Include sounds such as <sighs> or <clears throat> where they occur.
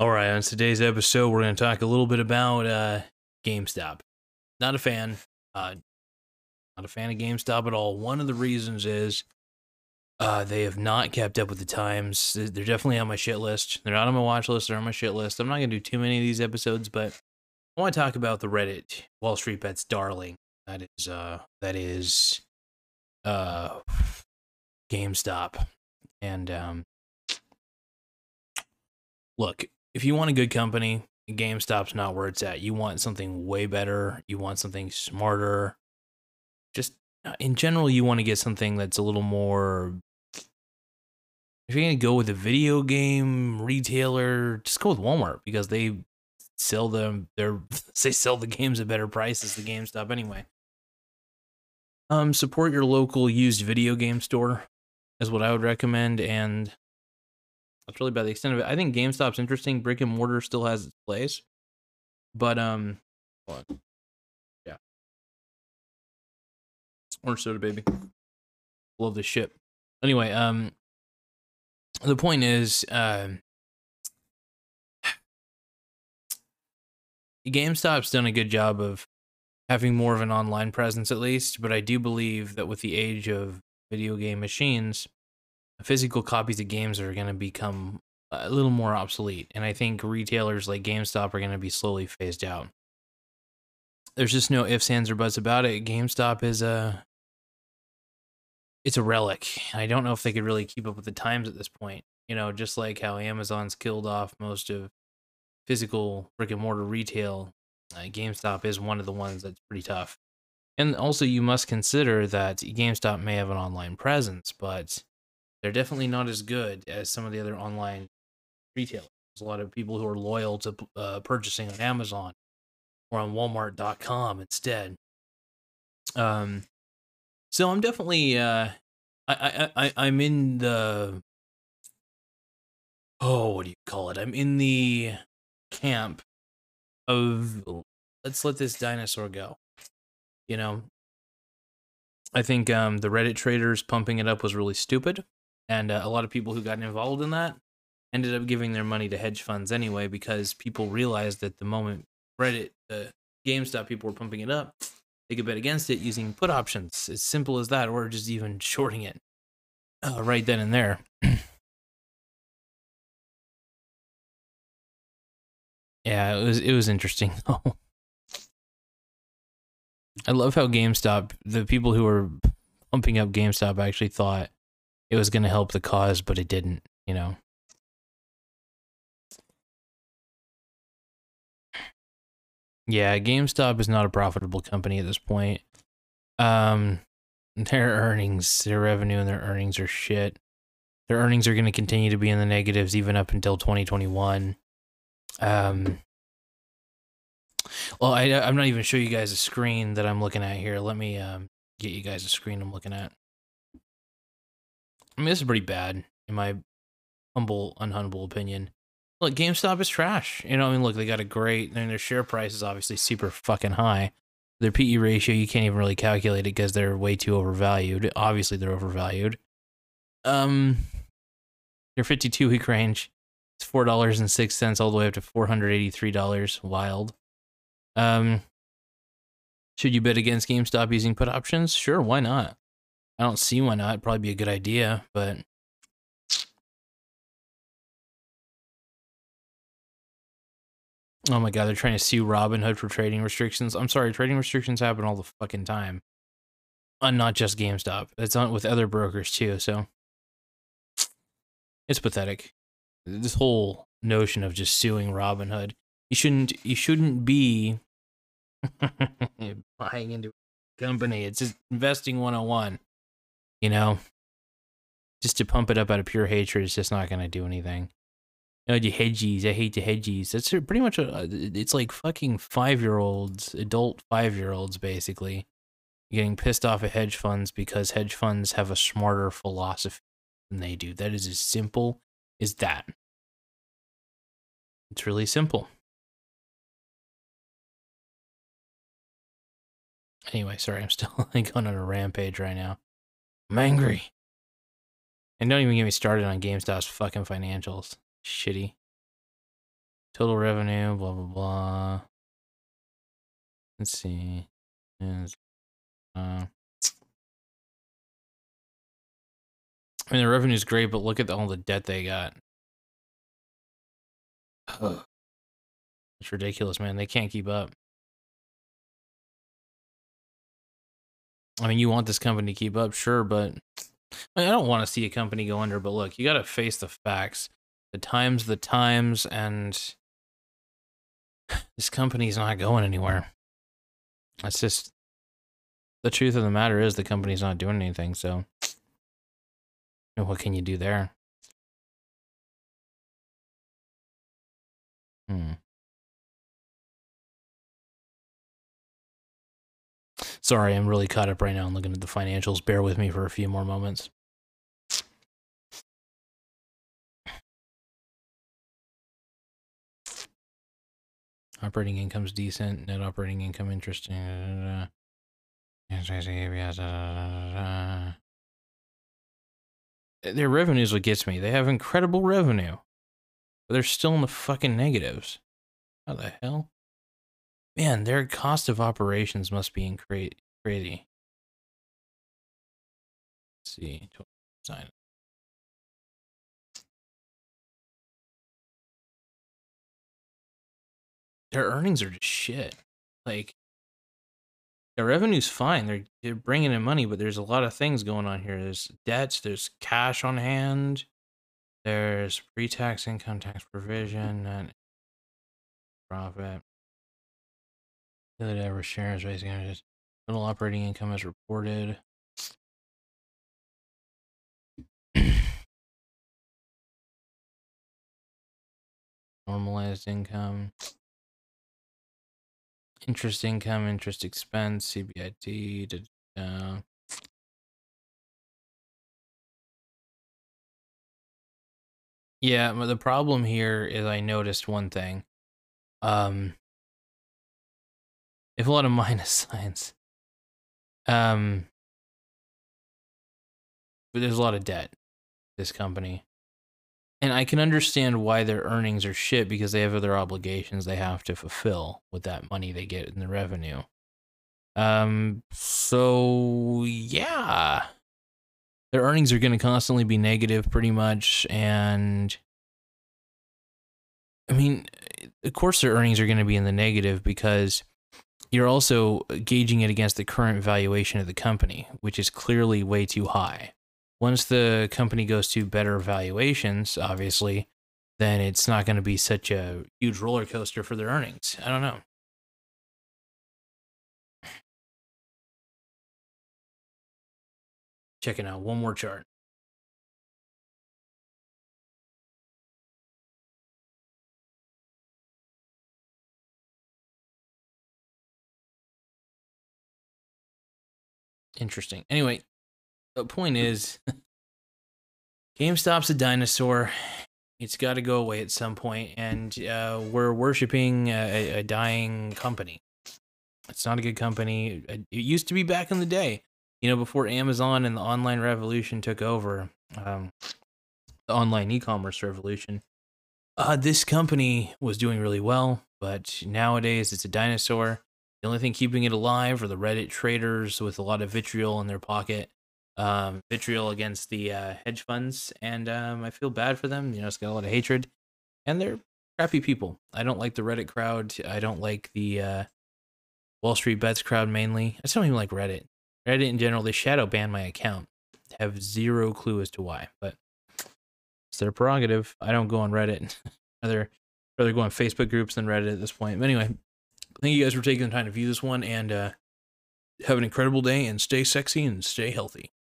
All right, on today's episode, we're going to talk a little bit about uh, GameStop. Not a fan. Uh, not a fan of GameStop at all. One of the reasons is uh, they have not kept up with the times. They're definitely on my shit list. They're not on my watch list. They're on my shit list. I'm not going to do too many of these episodes, but I want to talk about the Reddit Wall Street Bets darling. That is uh, that is uh, GameStop. And um, look, if you want a good company, GameStop's not where it's at. You want something way better. You want something smarter. Just uh, in general, you want to get something that's a little more. If you're gonna go with a video game retailer, just go with Walmart because they sell them. They're <laughs> they sell the games at better prices. The GameStop anyway. Um, support your local used video game store is what I would recommend, and that's really about the extent of it. I think GameStop's interesting. Brick and mortar still has its place, but um, yeah, orange soda, baby. Love this shit. Anyway, um, the point is, uh, <sighs> GameStop's done a good job of having more of an online presence, at least. But I do believe that with the age of video game machines, physical copies of games are going to become a little more obsolete. And I think retailers like GameStop are going to be slowly phased out. There's just no ifs, ands, or buts about it. GameStop is a it's a relic. I don't know if they could really keep up with the times at this point. You know, just like how Amazon's killed off most of physical brick and mortar retail, uh, GameStop is one of the ones that's pretty tough. And also, you must consider that GameStop may have an online presence, but they're definitely not as good as some of the other online retailers. There's a lot of people who are loyal to uh, purchasing on Amazon or on Walmart.com instead. Um, so I'm definitely uh, I, I I I'm in the oh what do you call it? I'm in the camp of let's let this dinosaur go. You know, I think um, the Reddit traders pumping it up was really stupid and uh, a lot of people who got involved in that ended up giving their money to hedge funds anyway because people realized that the moment Reddit, uh, GameStop people were pumping it up, they could bet against it using put options. As simple as that, or just even shorting it uh, right then and there. <clears throat> yeah, it was it was interesting <laughs> though. I love how GameStop, the people who were pumping up GameStop actually thought it was going to help the cause, but it didn't, you know. Yeah, GameStop is not a profitable company at this point. Um their earnings, their revenue and their earnings are shit. Their earnings are going to continue to be in the negatives even up until 2021. Um Well, I I'm not even show you guys a screen that I'm looking at here. Let me um get you guys a screen I'm looking at. I mean, this is pretty bad in my humble, unhumble opinion. Look, GameStop is trash. You know, I mean, look, they got a great, and their share price is obviously super fucking high. Their PE ratio, you can't even really calculate it because they're way too overvalued. Obviously, they're overvalued. Um, their 52 week range is four dollars and six cents all the way up to four hundred eighty three dollars. Wild. Um, should you bet against GameStop using put options? Sure, why not? I don't see why not. It'd probably be a good idea, but Oh my god, they're trying to sue Robinhood for trading restrictions. I'm sorry, trading restrictions happen all the fucking time. And not just GameStop. It's on with other brokers too, so it's pathetic. This whole notion of just suing Robinhood. You shouldn't you shouldn't be <laughs> buying into a company. It's just investing 101 you know, just to pump it up out of pure hatred is just not going to do anything. Oh, the hedgies. I hate the hedgies. That's pretty much a, uh, it's like fucking five year olds, adult five year olds, basically, getting pissed off at hedge funds because hedge funds have a smarter philosophy than they do. That is as simple as that. It's really simple. Anyway, sorry, I'm still <laughs> like on a rampage right now. I'm angry. And don't even get me started on GameStop's fucking financials. Shitty. Total revenue, blah blah blah. Let's see. Uh, I mean, the revenue's great, but look at all the debt they got. It's ridiculous, man. They can't keep up. I mean, you want this company to keep up, sure, but I, mean, I don't want to see a company go under. But look, you got to face the facts. The times, the times, and this company's not going anywhere. That's just the truth of the matter is the company's not doing anything. So, what can you do there? Hmm. Sorry, I'm really caught up right now. I'm looking at the financials. Bear with me for a few more moments. Operating income's decent. Net operating income interesting. Uh, their revenue is what gets me. They have incredible revenue, but they're still in the fucking negatives. How the hell? Man, their cost of operations must be crazy. Let's see. Design. Their earnings are just shit. Like their revenue's fine. They're they're bringing in money, but there's a lot of things going on here. There's debts. There's cash on hand. There's pre-tax income tax provision and profit. Dividend ever shares basically total operating income as reported. Normalized income. Interest income, interest expense, EBIT. Yeah, but the problem here is I noticed one thing. Um, if a lot of minus <laughs> signs. Um, but there's a lot of debt. This company, and I can understand why their earnings are shit because they have other obligations they have to fulfill with that money they get in the revenue. Um, so yeah, their earnings are going to constantly be negative, pretty much, and I mean, of course, their earnings are going to be in the negative because you're also gauging it against the current valuation of the company, which is clearly way too high. Once the company goes to better valuations, obviously, then it's not going to be such a huge roller coaster for their earnings. I don't know. Checking out one more chart. Interesting. Anyway, the point is <laughs> GameStop's a dinosaur. It's got to go away at some point, and uh, we're worshiping a, a, dying company. It's not a good company. It used to be back in the day, you know, before Amazon and the online revolution took over, um, the online e-commerce revolution. Uh, this company was doing really well, but nowadays it's a dinosaur. The only thing keeping it alive are the Reddit traders with a lot of vitriol in their pocket. Um, vitriol against the uh, hedge funds, and um, I feel bad for them. You know, it's got a lot of hatred, and they're crappy people. I don't like the Reddit crowd. I don't like the uh, Wall Street Bets crowd mainly. I just don't even like Reddit. Reddit in general, they shadow ban my account. Have zero clue as to why, but it's their prerogative. I don't go on Reddit. <laughs> rather, rather go on Facebook groups than Reddit at this point. But anyway, Thank you guys for taking the time to view this one and uh, have an incredible day and stay sexy and stay healthy.